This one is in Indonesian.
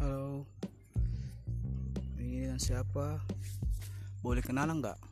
halo. Ini dengan siapa? Boleh kenalan nggak?